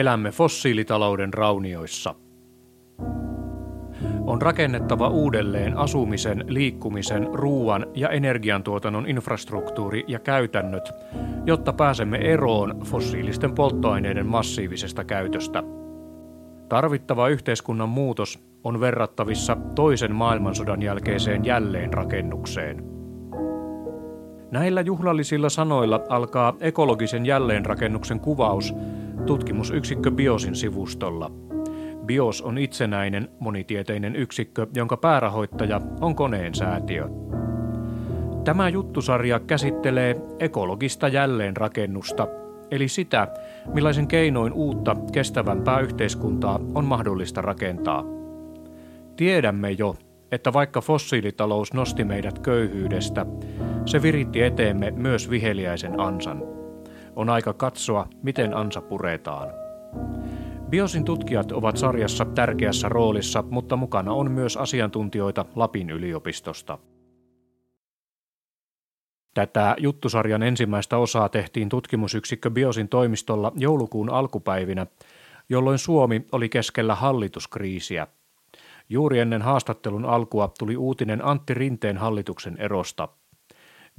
Elämme fossiilitalouden raunioissa. On rakennettava uudelleen asumisen, liikkumisen, ruuan ja energiantuotannon infrastruktuuri ja käytännöt, jotta pääsemme eroon fossiilisten polttoaineiden massiivisesta käytöstä. Tarvittava yhteiskunnan muutos on verrattavissa toisen maailmansodan jälkeiseen jälleenrakennukseen. Näillä juhlallisilla sanoilla alkaa ekologisen jälleenrakennuksen kuvaus tutkimusyksikkö BIOSin sivustolla. BIOS on itsenäinen monitieteinen yksikkö, jonka päärahoittaja on koneen säätiö. Tämä juttusarja käsittelee ekologista jälleenrakennusta, eli sitä, millaisen keinoin uutta, kestävämpää yhteiskuntaa on mahdollista rakentaa. Tiedämme jo, että vaikka fossiilitalous nosti meidät köyhyydestä, se viritti eteemme myös viheliäisen ansan. On aika katsoa, miten ansa puretaan. Biosin tutkijat ovat sarjassa tärkeässä roolissa, mutta mukana on myös asiantuntijoita Lapin yliopistosta. Tätä juttusarjan ensimmäistä osaa tehtiin tutkimusyksikkö Biosin toimistolla joulukuun alkupäivinä, jolloin Suomi oli keskellä hallituskriisiä. Juuri ennen haastattelun alkua tuli uutinen Antti Rinteen hallituksen erosta –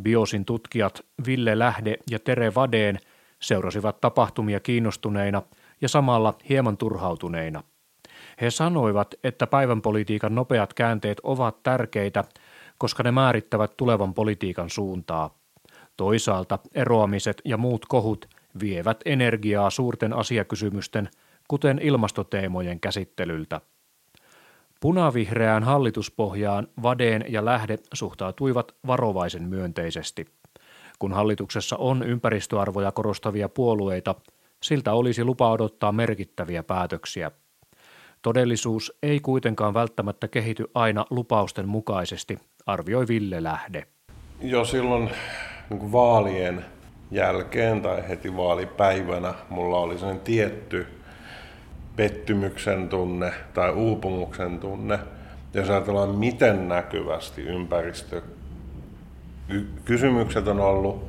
Biosin tutkijat Ville Lähde ja Tere Vadeen seurasivat tapahtumia kiinnostuneina ja samalla hieman turhautuneina. He sanoivat, että päivän politiikan nopeat käänteet ovat tärkeitä, koska ne määrittävät tulevan politiikan suuntaa. Toisaalta eroamiset ja muut kohut vievät energiaa suurten asiakysymysten, kuten ilmastoteemojen käsittelyltä. Punavihreään hallituspohjaan Vadeen ja Lähde suhtautuivat varovaisen myönteisesti. Kun hallituksessa on ympäristöarvoja korostavia puolueita, siltä olisi lupa odottaa merkittäviä päätöksiä. Todellisuus ei kuitenkaan välttämättä kehity aina lupausten mukaisesti, arvioi Ville Lähde. Jo silloin niin vaalien jälkeen tai heti vaalipäivänä mulla oli sellainen tietty pettymyksen tunne tai uupumuksen tunne, jos ajatellaan miten näkyvästi ympäristö kysymykset on ollut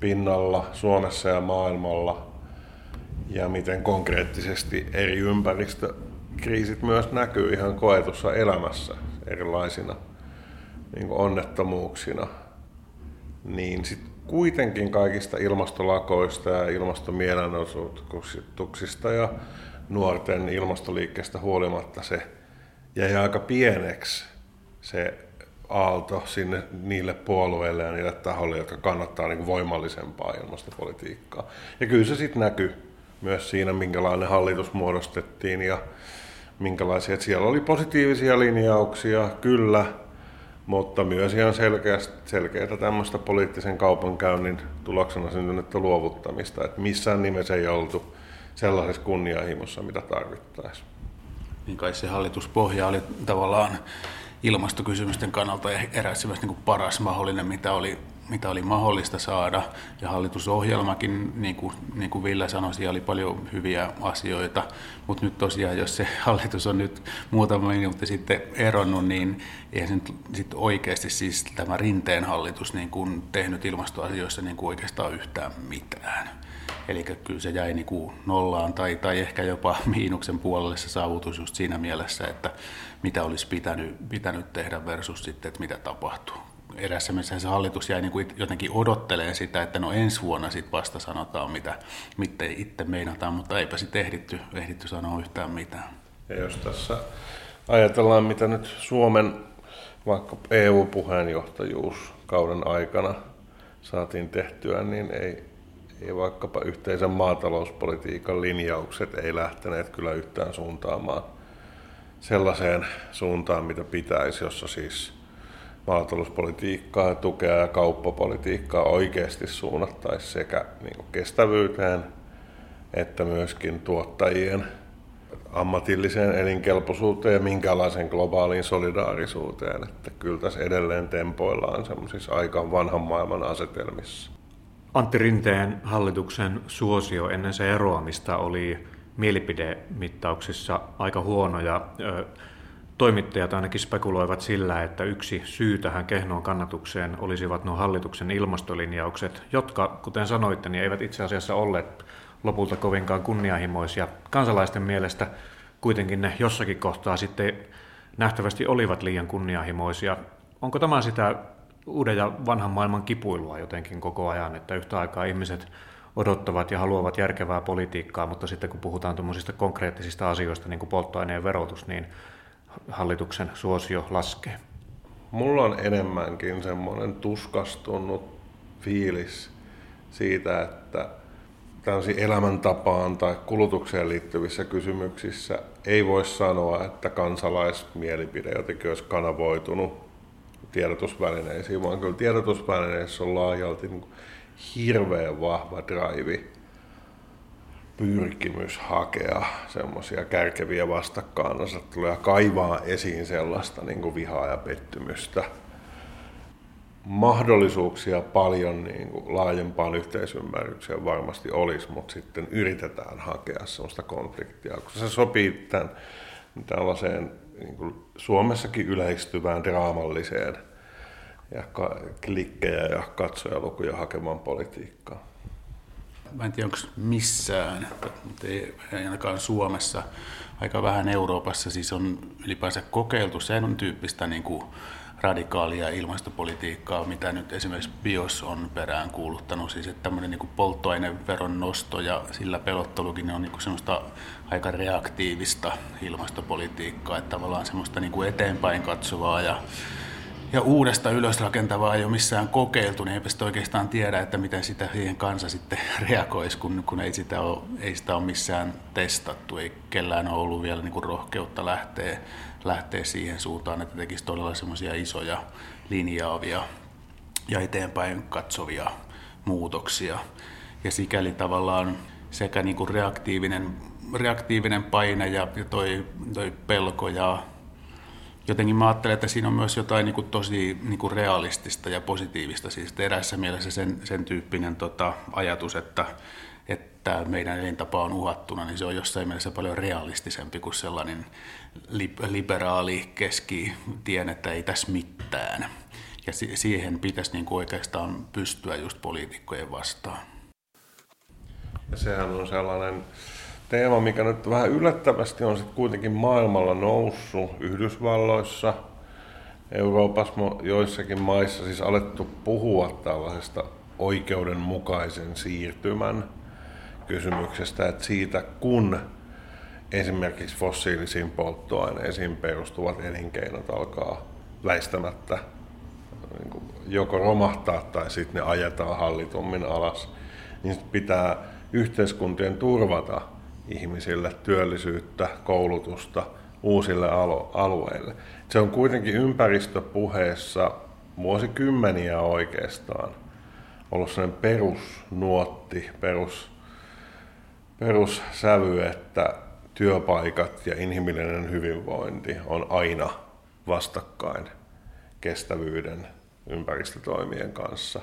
pinnalla Suomessa ja maailmalla ja miten konkreettisesti eri ympäristökriisit myös näkyy ihan koetussa elämässä erilaisina niin onnettomuuksina, niin sitten kuitenkin kaikista ilmastolakoista ja ilmastomielenosoituksista ja nuorten ilmastoliikkeestä huolimatta se jäi aika pieneksi se aalto sinne niille puolueille ja niille tahoille, jotka kannattaa niin voimallisempaa ilmastopolitiikkaa. Ja kyllä se sitten näkyy myös siinä, minkälainen hallitus muodostettiin ja minkälaisia. Että siellä oli positiivisia linjauksia, kyllä, mutta myös ihan selkeää tämmöistä poliittisen kaupankäynnin tuloksena syntynyttä luovuttamista, että missään nimessä ei oltu sellaisessa kunnianhimossa, mitä tarvittaisiin. Niin kai se hallituspohja oli tavallaan ilmastokysymysten kannalta eräs niin paras mahdollinen, mitä oli, mitä oli mahdollista saada. Ja hallitusohjelmakin, niin kuin, niin kuin Ville sanoi, siellä oli paljon hyviä asioita. Mutta nyt tosiaan, jos se hallitus on nyt muutama minuutti sitten eronnut, niin eihän se nyt sit oikeasti siis tämä Rinteen hallitus niin kuin tehnyt ilmastoasioissa niin kuin oikeastaan yhtään mitään. Eli kyllä se jäi niin kuin nollaan tai, tai ehkä jopa miinuksen puolelle se saavutus just siinä mielessä, että mitä olisi pitänyt, pitänyt tehdä versus sitten, että mitä tapahtuu. Erässä mielessä se hallitus jäi niin kuin jotenkin odottelee sitä, että no ensi vuonna sitten vasta sanotaan, mitä, mitä itse meinataan, mutta eipä sitten ehditty, ehditty sanoa yhtään mitään. Ja jos tässä ajatellaan, mitä nyt Suomen vaikka EU-puheenjohtajuus kauden aikana saatiin tehtyä, niin ei, ja vaikkapa yhteisen maatalouspolitiikan linjaukset ei lähteneet kyllä yhtään suuntaamaan sellaiseen suuntaan, mitä pitäisi, jossa siis maatalouspolitiikkaa, tukea ja kauppapolitiikkaa oikeasti suunnattaisiin sekä niin kestävyyteen että myöskin tuottajien ammatilliseen elinkelpoisuuteen ja minkälaiseen globaaliin solidaarisuuteen. Että kyllä tässä edelleen tempoillaan semmoisissa aika vanhan maailman asetelmissa. Antti Rinteen hallituksen suosio ennen se eroamista oli mielipidemittauksissa aika huono ja toimittajat ainakin spekuloivat sillä, että yksi syy tähän kehnoon kannatukseen olisivat nuo hallituksen ilmastolinjaukset, jotka, kuten sanoitte, niin eivät itse asiassa olleet lopulta kovinkaan kunnianhimoisia. Kansalaisten mielestä kuitenkin ne jossakin kohtaa sitten nähtävästi olivat liian kunnianhimoisia. Onko tämä sitä uuden ja vanhan maailman kipuilua jotenkin koko ajan, että yhtä aikaa ihmiset odottavat ja haluavat järkevää politiikkaa, mutta sitten kun puhutaan tuommoisista konkreettisista asioista, niin kuin polttoaineen verotus, niin hallituksen suosio laskee? Mulla on enemmänkin semmoinen tuskastunut fiilis siitä, että tämmöisiin elämäntapaan tai kulutukseen liittyvissä kysymyksissä ei voi sanoa, että kansalaismielipide jotenkin olisi kanavoitunut tiedotusvälineisiin, vaan kyllä tiedotusvälineissä on laajalti niin hirveän vahva drive pyrkimys hakea semmoisia kärkeviä vastakkainasetteluja ja kaivaa esiin sellaista niin kuin vihaa ja pettymystä. Mahdollisuuksia paljon niin kuin laajempaan yhteisymmärrykseen varmasti olisi, mutta sitten yritetään hakea sellaista konfliktia, kun se sopii tämän, tällaiseen niin kuin Suomessakin yleistyvään draamalliseen ja klikkejä ja katsojalukuja hakemaan politiikkaa mä en tiedä onko missään, mutta ei ainakaan Suomessa, aika vähän Euroopassa siis on ylipäänsä kokeiltu sen tyyppistä niin kuin radikaalia ilmastopolitiikkaa, mitä nyt esimerkiksi BIOS on perään kuuluttanut. Siis että tämmöinen niin polttoaineveron nosto ja sillä pelottelukin on niin kuin semmoista aika reaktiivista ilmastopolitiikkaa, että tavallaan semmoista niin kuin eteenpäin katsovaa ja ja uudesta ylösrakentavaa ei ole missään kokeiltu, niin eipä sitä oikeastaan tiedä, että miten sitä siihen kansa sitten reagoisi, kun, kun ei, sitä ole, ei sitä ole missään testattu. Ei kellään ole ollut vielä niin kuin rohkeutta lähteä, lähteä siihen suuntaan, että tekisi todella semmoisia isoja linjaavia ja eteenpäin katsovia muutoksia. Ja sikäli tavallaan sekä niin kuin reaktiivinen, reaktiivinen paine ja, ja toi, toi pelko ja jotenkin mä ajattelen, että siinä on myös jotain niin kuin tosi niin kuin realistista ja positiivista. Siis erässä mielessä sen, sen tyyppinen tota, ajatus, että, että meidän elintapa on uhattuna, niin se on jossain mielessä paljon realistisempi kuin sellainen liberaali keskitien, että ei tässä mitään. Ja siihen pitäisi niin kuin oikeastaan pystyä just poliitikkojen vastaan. Ja sehän on sellainen teema, mikä nyt vähän yllättävästi on sitten kuitenkin maailmalla noussut Yhdysvalloissa, Euroopassa, joissakin maissa siis alettu puhua tällaisesta oikeudenmukaisen siirtymän kysymyksestä, että siitä kun esimerkiksi fossiilisiin polttoaineisiin perustuvat elinkeinot alkaa väistämättä niin joko romahtaa tai sitten ne ajetaan hallitummin alas, niin pitää yhteiskuntien turvata ihmisille työllisyyttä, koulutusta uusille alueille. Se on kuitenkin ympäristöpuheessa vuosikymmeniä oikeastaan ollut sellainen perusnuotti, perus, perussävy, että työpaikat ja inhimillinen hyvinvointi on aina vastakkain kestävyyden ympäristötoimien kanssa.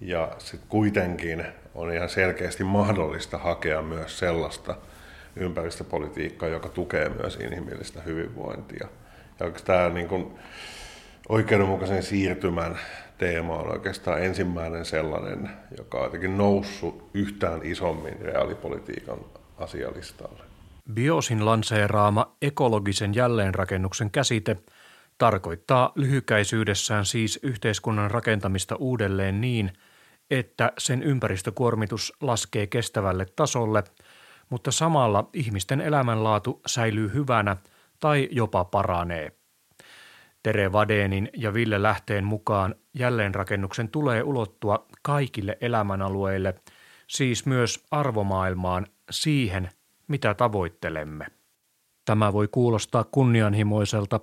Ja sitten kuitenkin on ihan selkeästi mahdollista hakea myös sellaista ympäristöpolitiikkaa, joka tukee myös inhimillistä hyvinvointia. Ja tämä niin kuin oikeudenmukaisen siirtymän teema on oikeastaan ensimmäinen sellainen, joka on jotenkin noussut yhtään isommin reaalipolitiikan asialistalle. Biosin lanseeraama ekologisen jälleenrakennuksen käsite tarkoittaa lyhykäisyydessään siis yhteiskunnan rakentamista uudelleen niin – että sen ympäristökuormitus laskee kestävälle tasolle, mutta samalla ihmisten elämänlaatu säilyy hyvänä tai jopa paranee. Tere Vadenin ja Ville Lähteen mukaan jälleenrakennuksen tulee ulottua kaikille elämänalueille, siis myös arvomaailmaan siihen, mitä tavoittelemme. Tämä voi kuulostaa kunnianhimoiselta,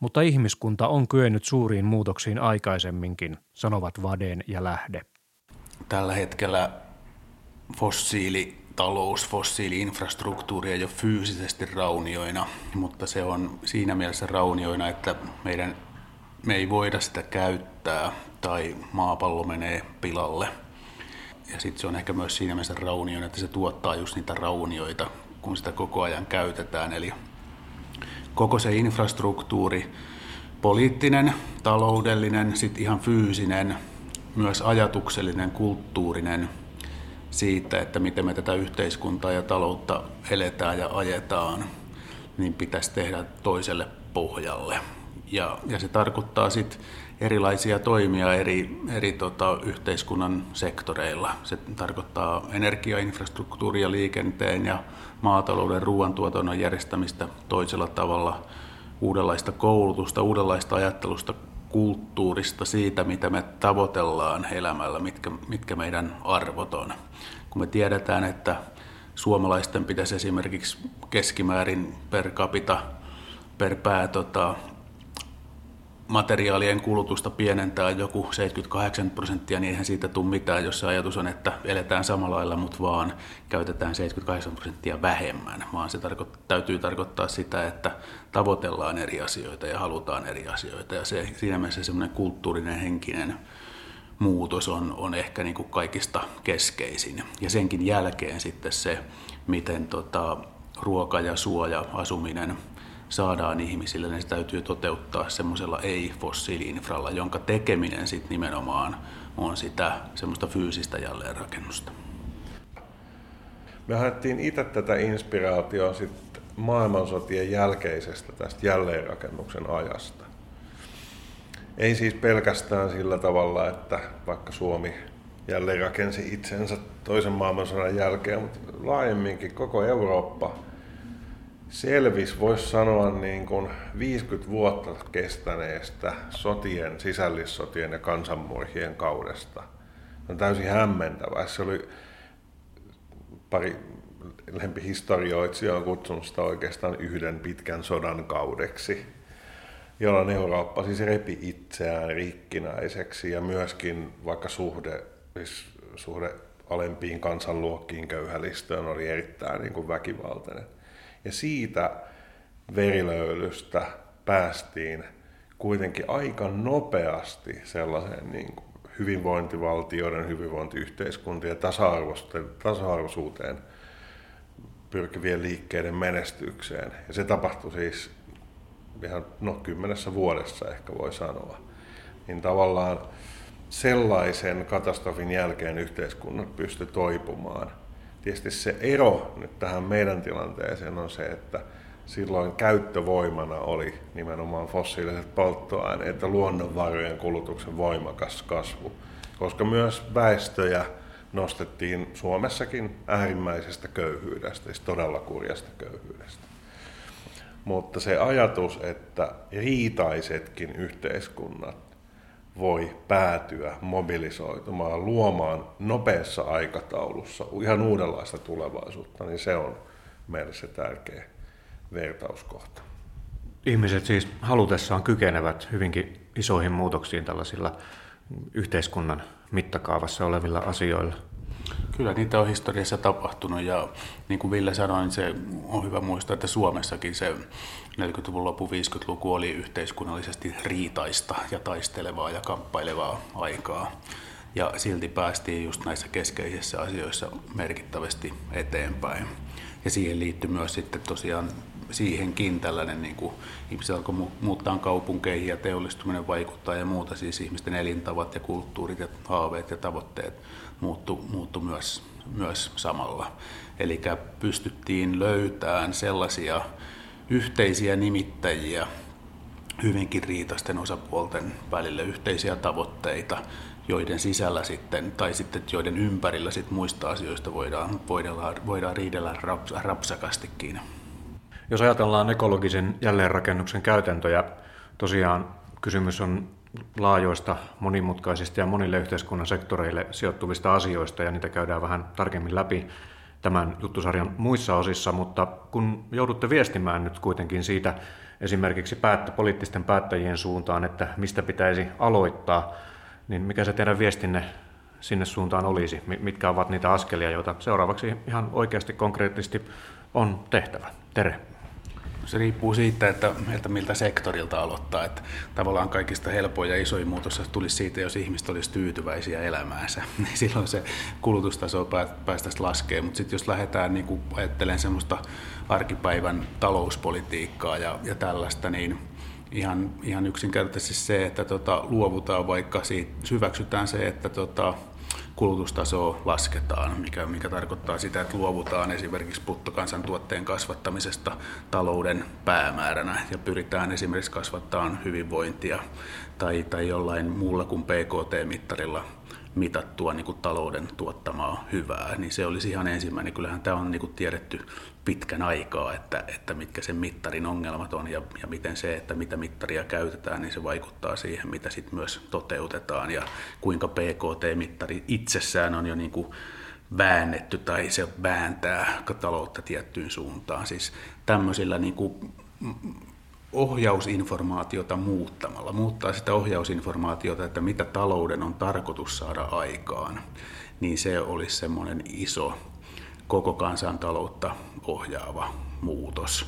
mutta ihmiskunta on kyennyt suuriin muutoksiin aikaisemminkin, sanovat Vaden ja Lähde. Tällä hetkellä fossiilitalous, fossiiliinfrastruktuuri ei ole fyysisesti raunioina, mutta se on siinä mielessä raunioina, että meidän, me ei voida sitä käyttää tai maapallo menee pilalle. Ja sitten se on ehkä myös siinä mielessä raunioina, että se tuottaa just niitä raunioita, kun sitä koko ajan käytetään. Eli koko se infrastruktuuri, poliittinen, taloudellinen, sitten ihan fyysinen, myös ajatuksellinen, kulttuurinen siitä, että miten me tätä yhteiskuntaa ja taloutta eletään ja ajetaan, niin pitäisi tehdä toiselle pohjalle. Ja, ja se tarkoittaa sitten erilaisia toimia eri, eri tota, yhteiskunnan sektoreilla. Se tarkoittaa energiainfrastruktuuria, liikenteen ja maatalouden ruoantuotannon järjestämistä toisella tavalla, uudenlaista koulutusta, uudenlaista ajattelusta, kulttuurista, siitä mitä me tavoitellaan elämällä, mitkä, mitkä meidän arvot on. Kun me tiedetään, että suomalaisten pitäisi esimerkiksi keskimäärin per capita per pää tota, materiaalien kulutusta pienentää joku 78 prosenttia, niin eihän siitä tule mitään, jos se ajatus on, että eletään samalla lailla, mutta vaan käytetään 78 prosenttia vähemmän, vaan se tarko- täytyy tarkoittaa sitä, että tavoitellaan eri asioita ja halutaan eri asioita. Ja se, siinä mielessä semmoinen kulttuurinen, henkinen muutos on, on ehkä niin kuin kaikista keskeisin. Ja senkin jälkeen sitten se, miten tota, ruoka ja suoja, asuminen – saadaan ihmisille, niin se täytyy toteuttaa semmoisella ei-fossiili-infralla, jonka tekeminen sitten nimenomaan on sitä semmoista fyysistä jälleenrakennusta. Me haettiin itse tätä inspiraatioa sitten maailmansotien jälkeisestä tästä jälleenrakennuksen ajasta. Ei siis pelkästään sillä tavalla, että vaikka Suomi jälleen rakensi itsensä toisen maailmansodan jälkeen, mutta laajemminkin koko Eurooppa – selvis, voisi sanoa niin kuin 50 vuotta kestäneestä sotien, sisällissotien ja kansanmurhien kaudesta. Se on täysin hämmentävää. Se oli pari lempihistorioitsijaa on kutsunut sitä oikeastaan yhden pitkän sodan kaudeksi, jolloin Eurooppa siis repi itseään rikkinäiseksi ja myöskin vaikka suhde, siis suhde alempiin kansanluokkiin köyhälistöön oli erittäin niin kuin väkivaltainen. Ja siitä verilöylystä päästiin kuitenkin aika nopeasti sellaiseen niin kuin hyvinvointivaltioiden, hyvinvointiyhteiskuntien tasa-arvoisuuteen pyrkivien liikkeiden menestykseen. Ja se tapahtui siis ihan no, kymmenessä vuodessa ehkä voi sanoa. Niin tavallaan sellaisen katastrofin jälkeen yhteiskunnat pysty toipumaan – Tietysti se ero nyt tähän meidän tilanteeseen on se, että silloin käyttövoimana oli nimenomaan fossiiliset polttoaineet ja luonnonvarojen kulutuksen voimakas kasvu, koska myös väestöjä nostettiin Suomessakin äärimmäisestä köyhyydestä, siis todella kurjasta köyhyydestä. Mutta se ajatus, että riitaisetkin yhteiskunnat voi päätyä mobilisoitumaan, luomaan nopeassa aikataulussa ihan uudenlaista tulevaisuutta, niin se on meille se tärkeä vertauskohta. Ihmiset siis halutessaan kykenevät hyvinkin isoihin muutoksiin tällaisilla yhteiskunnan mittakaavassa olevilla asioilla. Kyllä niitä on historiassa tapahtunut ja niin kuin Ville sanoi, niin se on hyvä muistaa, että Suomessakin se 40-luvun loppu 50-luku oli yhteiskunnallisesti riitaista ja taistelevaa ja kamppailevaa aikaa. Ja silti päästiin just näissä keskeisissä asioissa merkittävästi eteenpäin. Ja siihen liittyy myös sitten tosiaan siihenkin tällainen, niin kuin ihmiset alkoi muuttaa kaupunkeihin ja teollistuminen vaikuttaa ja muuta, siis ihmisten elintavat ja kulttuurit ja haaveet ja tavoitteet muuttu, muuttu myös, myös samalla. Eli pystyttiin löytämään sellaisia yhteisiä nimittäjiä hyvinkin riitasten osapuolten välille yhteisiä tavoitteita, joiden sisällä sitten, tai sitten joiden ympärillä sitten muista asioista voidaan, voidaan, voidaan riidellä raps, rapsakastikin. Jos ajatellaan ekologisen jälleenrakennuksen käytäntöjä, tosiaan kysymys on laajoista, monimutkaisista ja monille yhteiskunnan sektoreille sijoittuvista asioista ja niitä käydään vähän tarkemmin läpi tämän juttusarjan muissa osissa, mutta kun joudutte viestimään nyt kuitenkin siitä esimerkiksi päättä, poliittisten päättäjien suuntaan, että mistä pitäisi aloittaa, niin mikä se teidän viestinne sinne suuntaan olisi? Mitkä ovat niitä askelia, joita seuraavaksi ihan oikeasti konkreettisesti on tehtävä? Tere. Se riippuu siitä, että, että miltä sektorilta aloittaa. Että tavallaan kaikista helpoin ja isoin muutos tulisi siitä, jos ihmiset olisi tyytyväisiä elämäänsä. Niin silloin se kulutustaso päästäisiin laskemaan. Mutta sitten jos lähdetään niin kuin ajattelemaan semmoista arkipäivän talouspolitiikkaa ja, ja tällaista, niin ihan, ihan yksinkertaisesti se, että tota, luovutaan vaikka siitä, hyväksytään se, että tota, kulutustasoa lasketaan, mikä, mikä tarkoittaa sitä, että luovutaan esimerkiksi bruttokansantuotteen kasvattamisesta talouden päämääränä ja pyritään esimerkiksi kasvattamaan hyvinvointia tai, tai jollain muulla kuin PKT-mittarilla mitattua niin kuin talouden tuottamaa hyvää, niin se olisi ihan ensimmäinen. Kyllähän tämä on niin kuin tiedetty pitkän aikaa, että, että mitkä sen mittarin ongelmat on ja, ja miten se, että mitä mittaria käytetään, niin se vaikuttaa siihen, mitä sitten myös toteutetaan ja kuinka PKT-mittari itsessään on jo niin kuin väännetty tai se vääntää taloutta tiettyyn suuntaan. Siis tämmöisillä niin kuin ohjausinformaatiota muuttamalla, muuttaa sitä ohjausinformaatiota, että mitä talouden on tarkoitus saada aikaan, niin se olisi semmoinen iso koko kansantaloutta ohjaava muutos,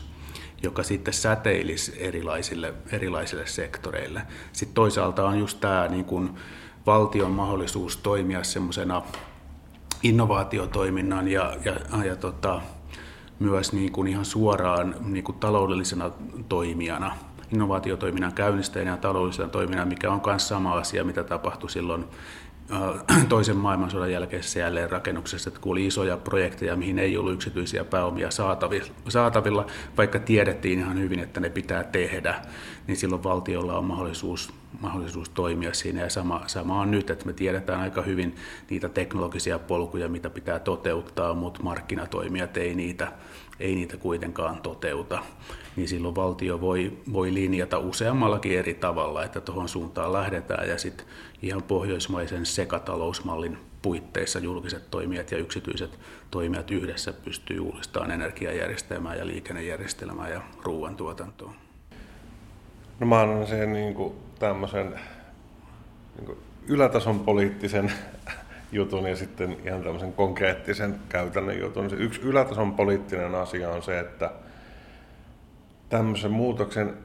joka sitten säteilisi erilaisille, erilaisille sektoreille. Sitten toisaalta on just tämä niin kuin valtion mahdollisuus toimia semmoisena innovaatiotoiminnan ja, ja, ja tota, myös niin kuin ihan suoraan niin kuin taloudellisena toimijana, innovaatiotoiminnan käynnistäjänä ja taloudellisena toimijana, mikä on myös sama asia, mitä tapahtui silloin toisen maailmansodan jälkeisessä jälleenrakennuksessa, että kun oli isoja projekteja, mihin ei ollut yksityisiä pääomia saatavilla, vaikka tiedettiin ihan hyvin, että ne pitää tehdä, niin silloin valtiolla on mahdollisuus, mahdollisuus toimia siinä. Ja sama, sama on nyt, että me tiedetään aika hyvin niitä teknologisia polkuja, mitä pitää toteuttaa, mutta markkinatoimijat ei niitä, ei niitä kuitenkaan toteuta. Niin silloin valtio voi, voi linjata useammallakin eri tavalla, että tuohon suuntaan lähdetään ja sitten ihan pohjoismaisen sekatalousmallin puitteissa julkiset toimijat ja yksityiset toimijat yhdessä pystyy uudistamaan energiajärjestelmää ja liikennejärjestelmää ja ruoantuotantoa. No mä annan sen niin kuin, tämmöisen niin kuin ylätason poliittisen jutun ja sitten ihan tämmöisen konkreettisen käytännön jutun. Se yksi ylätason poliittinen asia on se, että tämmöisen muutoksen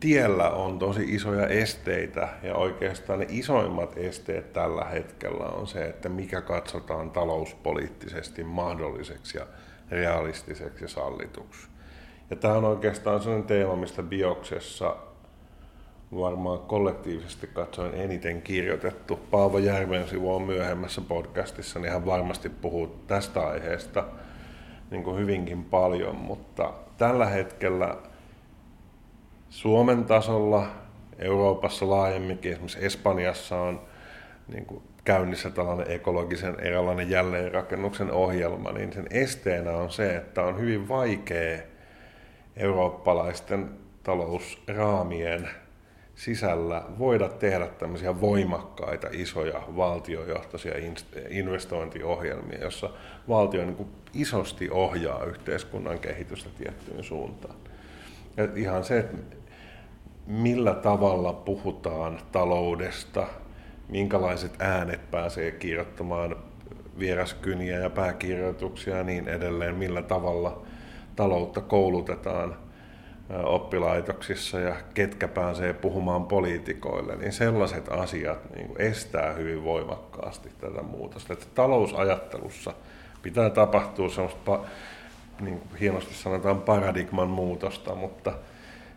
tiellä on tosi isoja esteitä ja oikeastaan ne isoimmat esteet tällä hetkellä on se, että mikä katsotaan talouspoliittisesti mahdolliseksi ja realistiseksi ja sallituksi. Ja tämä on oikeastaan sellainen teema, mistä bioksessa varmaan kollektiivisesti katsoen eniten kirjoitettu. Paavo sivu on myöhemmässä podcastissa, niin hän varmasti puhuu tästä aiheesta niin kuin hyvinkin paljon, mutta tällä hetkellä Suomen tasolla, Euroopassa laajemminkin, esimerkiksi Espanjassa on niin kuin käynnissä tällainen ekologisen eräänlainen jälleenrakennuksen ohjelma, niin sen esteenä on se, että on hyvin vaikea eurooppalaisten talousraamien sisällä voida tehdä tämmöisiä voimakkaita, isoja valtiojohtoisia investointiohjelmia, jossa valtio niin isosti ohjaa yhteiskunnan kehitystä tiettyyn suuntaan. Ja ihan se, että millä tavalla puhutaan taloudesta, minkälaiset äänet pääsee kirjoittamaan vieraskyniä ja pääkirjoituksia ja niin edelleen, millä tavalla taloutta koulutetaan – oppilaitoksissa ja ketkä pääsee puhumaan poliitikoille, niin sellaiset asiat niin estää hyvin voimakkaasti tätä muutosta. Että talousajattelussa pitää tapahtua sellaista, niin kuin hienosti sanotaan, paradigman muutosta, mutta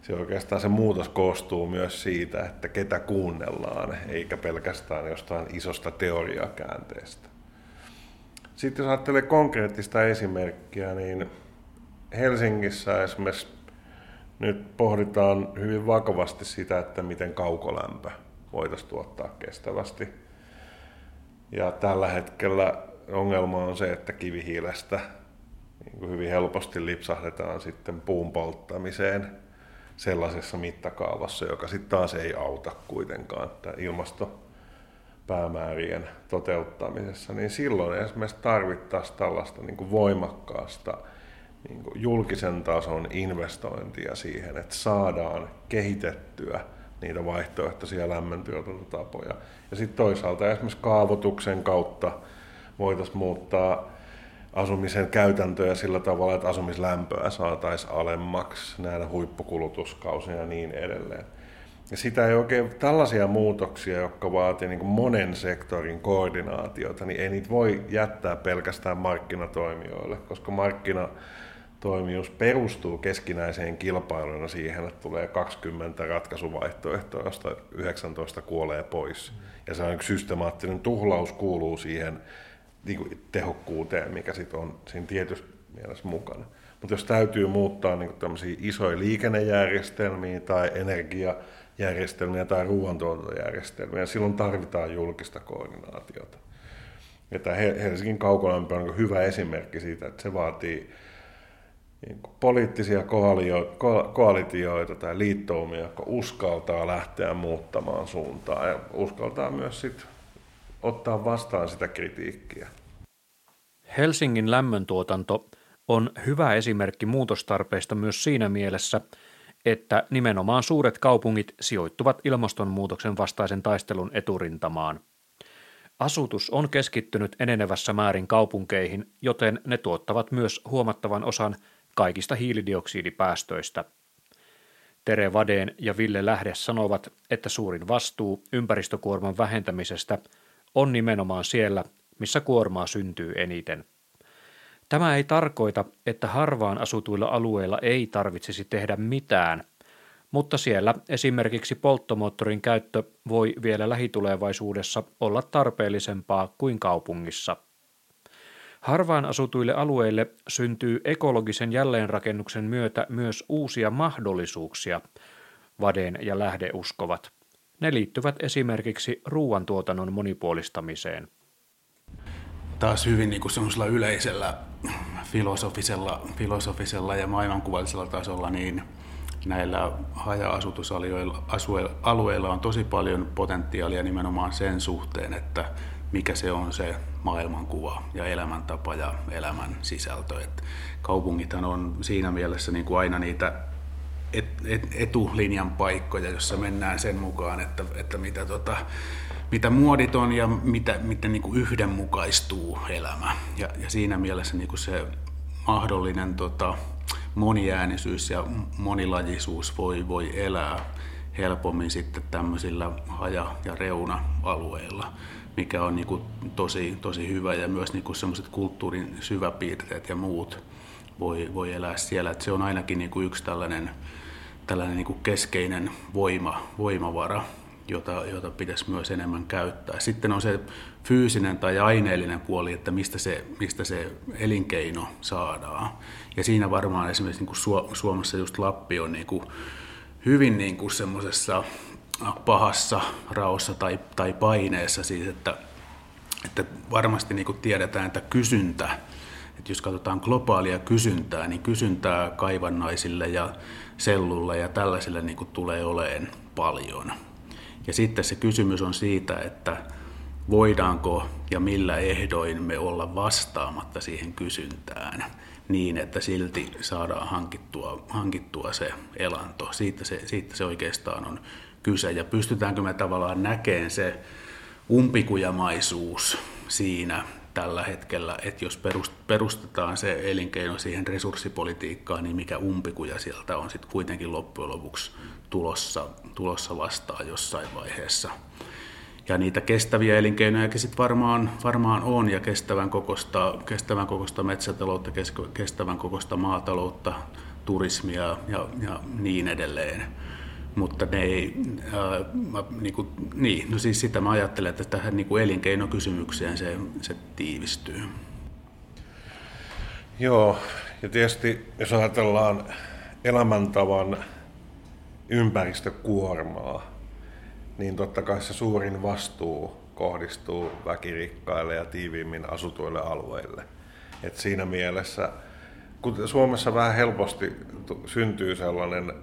se oikeastaan se muutos koostuu myös siitä, että ketä kuunnellaan, eikä pelkästään jostain isosta teoriakäänteestä. Sitten jos ajattelee konkreettista esimerkkiä, niin Helsingissä esimerkiksi nyt pohditaan hyvin vakavasti sitä, että miten kaukolämpö voitaisiin tuottaa kestävästi. Ja tällä hetkellä ongelma on se, että kivihiilestä niin hyvin helposti lipsahdetaan sitten puun polttamiseen sellaisessa mittakaavassa, joka sitten taas ei auta kuitenkaan ilmasto päämäärien toteuttamisessa, niin silloin esimerkiksi tarvittaisiin tällaista niin kuin voimakkaasta niin kuin julkisen tason investointia siihen, että saadaan kehitettyä niitä vaihtoehtoisia lämmöntuotantotapoja. Ja sitten toisaalta esimerkiksi kaavoituksen kautta voitaisiin muuttaa asumisen käytäntöjä sillä tavalla, että asumislämpöä saataisiin alemmaksi näillä huippukulutuskausina ja niin edelleen. Ja sitä ei oikein, tällaisia muutoksia, jotka vaatii niin monen sektorin koordinaatiota, niin ei niitä voi jättää pelkästään markkinatoimijoille, koska markkinatoimijuus perustuu keskinäiseen kilpailuun siihen, että tulee 20 ratkaisuvaihtoehtoa, josta 19 kuolee pois. Ja se on systemaattinen tuhlaus kuuluu siihen niin kuin tehokkuuteen, mikä sitten on siinä tietyssä mielessä mukana. Mutta jos täytyy muuttaa niin tämmöisiä isoja liikennejärjestelmiä tai energiajärjestelmiä tai ruoantuotantojärjestelmiä, silloin tarvitaan julkista koordinaatiota. Ja tämä Helsingin kaukolämpö on niin hyvä esimerkki siitä, että se vaatii niin poliittisia koalitioita tai liittoumia, jotka uskaltaa lähteä muuttamaan suuntaa ja uskaltaa myös sit ottaa vastaan sitä kritiikkiä. Helsingin lämmöntuotanto on hyvä esimerkki muutostarpeista myös siinä mielessä, että nimenomaan suuret kaupungit sijoittuvat ilmastonmuutoksen vastaisen taistelun eturintamaan. Asutus on keskittynyt enenevässä määrin kaupunkeihin, joten ne tuottavat myös huomattavan osan kaikista hiilidioksidipäästöistä. Tere Vadeen ja Ville Lähde sanovat, että suurin vastuu ympäristökuorman vähentämisestä on nimenomaan siellä, missä kuormaa syntyy eniten. Tämä ei tarkoita, että harvaan asutuilla alueilla ei tarvitsisi tehdä mitään, mutta siellä esimerkiksi polttomoottorin käyttö voi vielä lähitulevaisuudessa olla tarpeellisempaa kuin kaupungissa. Harvaan asutuille alueille syntyy ekologisen jälleenrakennuksen myötä myös uusia mahdollisuuksia, Vaden ja Lähde uskovat. Ne liittyvät esimerkiksi ruoantuotannon monipuolistamiseen. Taas hyvin niin kuin yleisellä filosofisella, filosofisella ja maailmankuvallisella tasolla, niin näillä haja-asutusalueilla on tosi paljon potentiaalia nimenomaan sen suhteen, että mikä se on se maailmankuva ja elämäntapa ja elämän sisältö. Et kaupungithan on siinä mielessä niin kuin aina niitä et, et, etulinjan paikkoja, jossa mennään sen mukaan, että, että mitä, tota, mitä muodit on ja mitä, miten niin kuin yhdenmukaistuu elämä. Ja, ja siinä mielessä niin kuin se mahdollinen tota, moniäänisyys ja monilajisuus voi, voi elää helpommin sitten tämmöisillä haja- ja reuna-alueilla, mikä on niin kuin tosi, tosi hyvä ja myös niin kuin semmoiset kulttuurin syväpiirteet ja muut voi, voi elää siellä. Et se on ainakin niin kuin yksi tällainen, tällainen niin kuin keskeinen voima, voimavara, jota, jota pitäisi myös enemmän käyttää. Sitten on se fyysinen tai aineellinen puoli, että mistä se, mistä se elinkeino saadaan. Ja siinä varmaan esimerkiksi niin kuin Suomessa just Lappi on niin kuin hyvin niin kuin semmoisessa pahassa raossa tai, tai paineessa siis, että, että varmasti niin kuin tiedetään, että kysyntä että jos katsotaan globaalia kysyntää, niin kysyntää kaivannaisille ja sellulle ja tällaisille niin kuin tulee oleen paljon. Ja sitten se kysymys on siitä, että voidaanko ja millä ehdoin me olla vastaamatta siihen kysyntään niin, että silti saadaan hankittua, hankittua se elanto. Siitä se, siitä se oikeastaan on kyse. Ja pystytäänkö me tavallaan näkemään se umpikujamaisuus siinä tällä hetkellä, että jos perustetaan se elinkeino siihen resurssipolitiikkaan, niin mikä umpikuja sieltä on sitten kuitenkin loppujen lopuksi tulossa, tulossa vastaan jossain vaiheessa. Ja niitä kestäviä elinkeinoja sitten varmaan, varmaan on, ja kestävän kokosta, kestävän kokosta metsätaloutta, kestävän kokosta maataloutta, turismia ja, ja niin edelleen mutta ne ei, ää, mä, niin, kuin, niin, no siis sitä mä ajattelen, että tähän niin kuin elinkeinokysymykseen se, se tiivistyy. Joo, ja tietysti jos ajatellaan elämäntavan ympäristökuormaa, niin totta kai se suurin vastuu kohdistuu väkirikkaille ja tiiviimmin asutuille alueille. Et siinä mielessä, kun Suomessa vähän helposti syntyy sellainen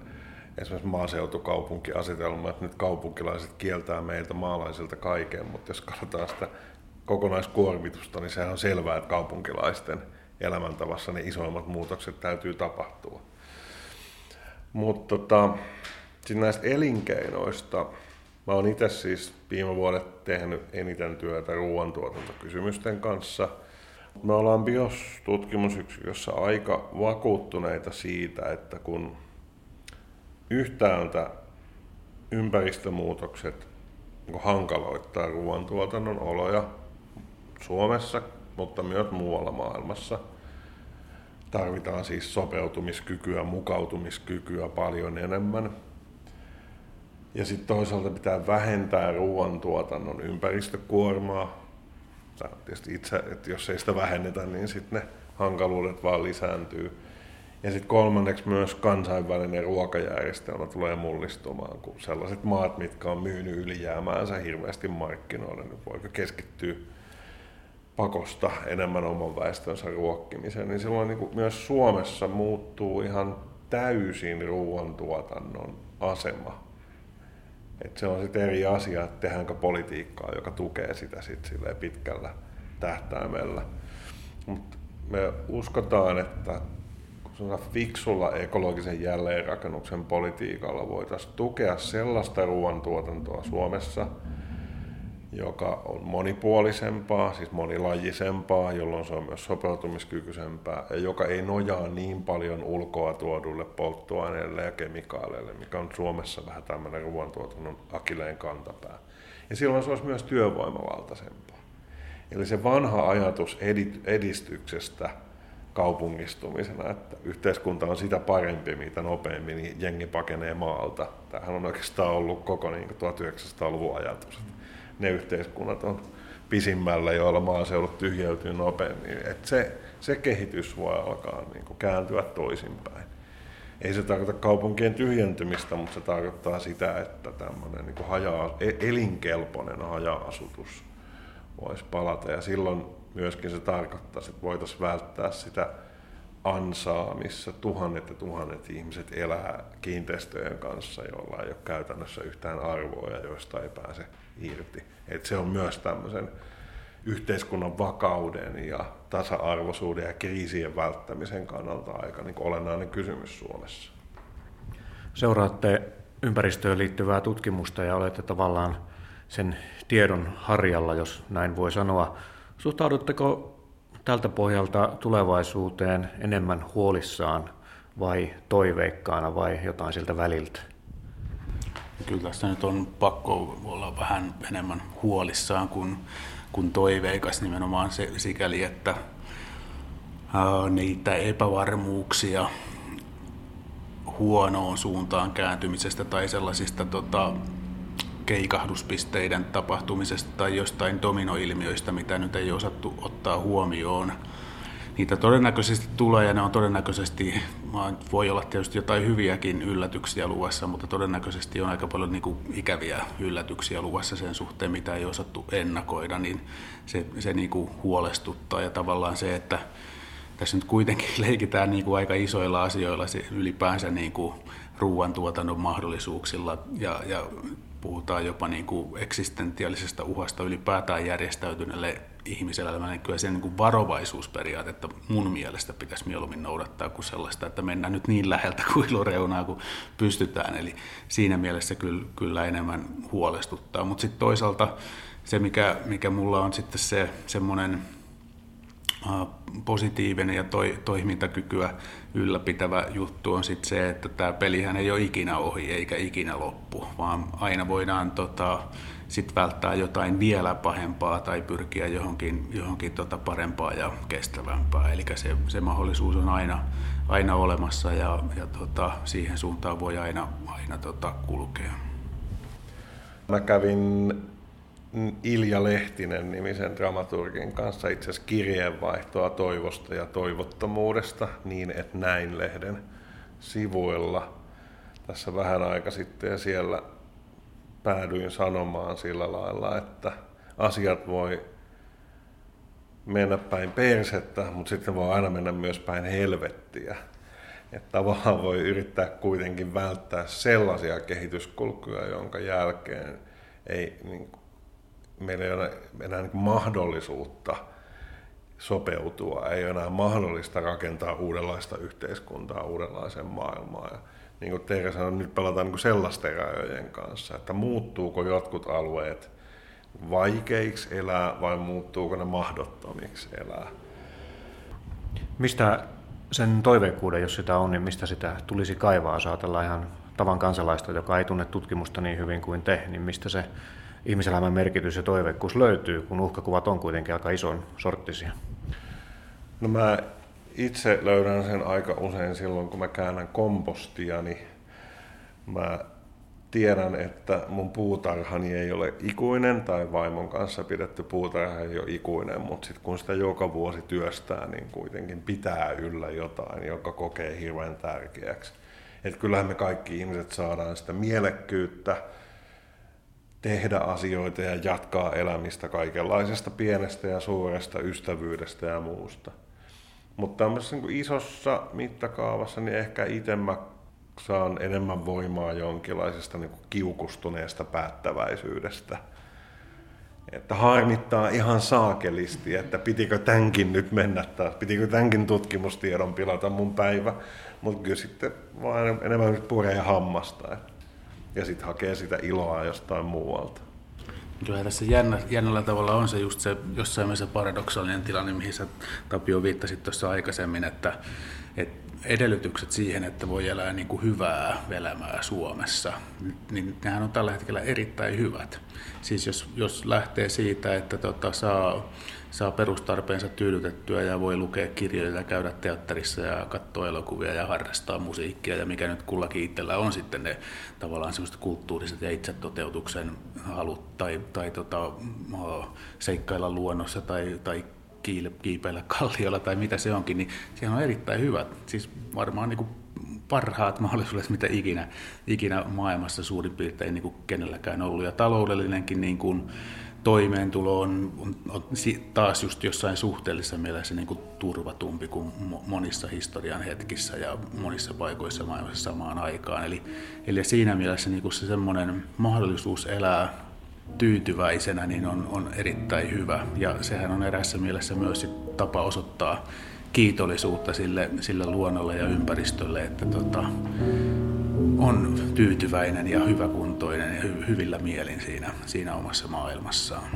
esimerkiksi maaseutukaupunkiasetelma, että nyt kaupunkilaiset kieltää meiltä maalaisilta kaiken, mutta jos katsotaan sitä kokonaiskuormitusta, niin sehän on selvää, että kaupunkilaisten elämäntavassa ne isoimmat muutokset täytyy tapahtua. Mutta tota, sitten näistä elinkeinoista, mä oon itse siis viime vuodet tehnyt eniten työtä ruoantuotantokysymysten kanssa. Me ollaan BIOS-tutkimusyksikössä aika vakuuttuneita siitä, että kun yhtäältä ympäristömuutokset niin hankaloittaa ruoantuotannon oloja Suomessa, mutta myös muualla maailmassa. Tarvitaan siis sopeutumiskykyä, mukautumiskykyä paljon enemmän. Ja sitten toisaalta pitää vähentää ruoantuotannon ympäristökuormaa. Tämä tietysti itse, että jos ei sitä vähennetä, niin sitten ne hankaluudet vaan lisääntyy. Ja sitten kolmanneksi myös kansainvälinen ruokajärjestelmä tulee mullistumaan, kun sellaiset maat, mitkä on myynyt ylijäämäänsä hirveästi markkinoille, niin voiko keskittyä pakosta enemmän oman väestönsä ruokkimiseen, niin silloin niin kuin myös Suomessa muuttuu ihan täysin ruoantuotannon asema. Et se on sitten eri asia, että tehdäänkö politiikkaa, joka tukee sitä sit pitkällä tähtäimellä. Mutta me uskotaan, että fiksulla ekologisen jälleenrakennuksen politiikalla voitaisiin tukea sellaista ruoantuotantoa Suomessa, joka on monipuolisempaa, siis monilajisempaa, jolloin se on myös sopeutumiskykyisempää ja joka ei nojaa niin paljon ulkoa tuodulle polttoaineille ja kemikaaleille, mikä on Suomessa vähän tämmöinen ruoantuotannon akileen kantapää. Ja silloin se olisi myös työvoimavaltaisempaa. Eli se vanha ajatus edistyksestä kaupungistumisena, että yhteiskunta on sitä parempi, mitä nopeammin niin jengi pakenee maalta. Tämähän on oikeastaan ollut koko niin 1900-luvun ajatus ne yhteiskunnat on pisimmällä, joilla maaseudut tyhjeytyy nopeammin. Et se, se kehitys voi alkaa niin kuin kääntyä toisinpäin. Ei se tarkoita kaupunkien tyhjentymistä, mutta se tarkoittaa sitä, että tämmöinen niin haja, e-, elinkelpoinen haja-asutus voisi palata. Ja silloin myöskin se tarkoittaa, että voitaisiin välttää sitä ansaa, missä tuhannet ja tuhannet ihmiset elää kiinteistöjen kanssa, joilla ei ole käytännössä yhtään arvoa ja joista ei pääse irti. Et se on myös tämmöisen yhteiskunnan vakauden ja tasa-arvoisuuden ja kriisien välttämisen kannalta aika niin olennainen kysymys Suomessa. Seuraatte ympäristöön liittyvää tutkimusta ja olette tavallaan sen tiedon harjalla, jos näin voi sanoa. Suhtaudutteko tältä pohjalta tulevaisuuteen enemmän huolissaan vai toiveikkaana vai jotain siltä väliltä? Kyllä tässä nyt on pakko olla vähän enemmän huolissaan kuin, kuin toiveikas nimenomaan se, sikäli, että ää, niitä epävarmuuksia huonoon suuntaan kääntymisestä tai sellaisista tota, keikahduspisteiden tapahtumisesta tai jostain dominoilmiöistä, mitä nyt ei osattu ottaa huomioon. Niitä todennäköisesti tulee ja ne on todennäköisesti, voi olla tietysti jotain hyviäkin yllätyksiä luvassa, mutta todennäköisesti on aika paljon niin kuin ikäviä yllätyksiä luvassa sen suhteen, mitä ei osattu ennakoida, niin se, se niin kuin huolestuttaa ja tavallaan se, että tässä nyt kuitenkin leikitään niin kuin aika isoilla asioilla ylipäänsä niin kuin ruoantuotannon mahdollisuuksilla ja, ja puhutaan jopa niin kuin eksistentiaalisesta uhasta ylipäätään järjestäytyneelle ihmiselämälle, niin kyllä se niin kuin varovaisuusperiaatetta mun mielestä pitäisi mieluummin noudattaa kuin sellaista, että mennään nyt niin läheltä kuilureunaa kuin pystytään. Eli siinä mielessä kyllä, kyllä enemmän huolestuttaa. Mutta sitten toisaalta se, mikä, mikä mulla on sitten se semmoinen positiivinen ja toi, toimintakykyä ylläpitävä juttu on sitten se, että tämä pelihän ei ole ikinä ohi eikä ikinä loppu, vaan aina voidaan tota, sit välttää jotain vielä pahempaa tai pyrkiä johonkin, johonkin tota parempaa ja kestävämpää. Eli se, se mahdollisuus on aina, aina olemassa ja, ja tota, siihen suuntaan voi aina, aina tota kulkea. Mä kävin Ilja Lehtinen nimisen dramaturgin kanssa itse asiassa kirjeenvaihtoa toivosta ja toivottomuudesta niin, että näin lehden sivuilla tässä vähän aika sitten ja siellä päädyin sanomaan sillä lailla, että asiat voi mennä päin persettä, mutta sitten voi aina mennä myös päin helvettiä. Että tavallaan voi yrittää kuitenkin välttää sellaisia kehityskulkuja, jonka jälkeen ei, niin, meillä ei ole enää niin mahdollisuutta sopeutua, ei ole enää mahdollista rakentaa uudenlaista yhteiskuntaa, uudenlaiseen maailmaan. Ja niin kuin Teija sanoi, nyt pelataan niin sellaisten rajojen kanssa, että muuttuuko jotkut alueet vaikeiksi elää vai muuttuuko ne mahdottomiksi elää. Mistä sen toiveikkuuden, jos sitä on, niin mistä sitä tulisi kaivaa, jos ihan tavan kansalaista, joka ei tunne tutkimusta niin hyvin kuin te, niin mistä se ihmiselämän merkitys ja toiveikkuus löytyy, kun uhkakuvat on kuitenkin aika ison sorttisia? No mä itse löydän sen aika usein silloin, kun mä käännän kompostia, niin mä tiedän, että mun puutarhani ei ole ikuinen tai vaimon kanssa pidetty puutarha ei ole ikuinen, mutta sitten kun sitä joka vuosi työstää, niin kuitenkin pitää yllä jotain, joka kokee hirveän tärkeäksi. Että kyllähän me kaikki ihmiset saadaan sitä mielekkyyttä, tehdä asioita ja jatkaa elämistä kaikenlaisesta pienestä ja suuresta ystävyydestä ja muusta. Mutta tämmöisessä niin isossa mittakaavassa niin ehkä itse mä saan enemmän voimaa jonkinlaisesta niin kiukustuneesta päättäväisyydestä. Että harmittaa ihan saakelisti, että pitikö tämänkin nyt mennä taas, pitikö tämänkin tutkimustiedon pilata mun päivä, mutta kyllä sitten vaan enemmän puree hammasta ja sitten hakee sitä iloa jostain muualta. Kyllä tässä jännä, jännällä tavalla on se just se jossain mielessä paradoksaalinen tilanne, mihin sä Tapio viittasit tuossa aikaisemmin, että, että edellytykset siihen, että voi elää niin kuin hyvää elämää Suomessa, niin nehän on tällä hetkellä erittäin hyvät. Siis jos, jos lähtee siitä, että tota, saa, saa perustarpeensa tyydytettyä ja voi lukea kirjoja ja käydä teatterissa ja katsoa elokuvia ja harrastaa musiikkia ja mikä nyt kullakin itsellä on sitten ne tavallaan semmoiset kulttuuriset ja itsetoteutuksen halut tai, tai tota, seikkailla luonnossa tai, tai kiipeillä kalliolla tai mitä se onkin, niin siellä on erittäin hyvät, siis varmaan niin kuin parhaat mahdollisuudet, mitä ikinä, ikinä maailmassa suurin piirtein niin kuin kenelläkään ollut. Ja taloudellinenkin niin kuin toimeentulo on, on, on taas just jossain suhteellisessa mielessä niin kuin turvatumpi kuin monissa historian hetkissä ja monissa paikoissa maailmassa samaan aikaan. Eli, eli siinä mielessä niin kuin se semmoinen mahdollisuus elää tyytyväisenä, niin on, on erittäin hyvä. Ja sehän on erässä mielessä myös tapa osoittaa kiitollisuutta sille, sille luonnolle ja ympäristölle, että tota, on tyytyväinen ja hyväkuntoinen ja hy, hyvillä mielin siinä, siinä omassa maailmassaan.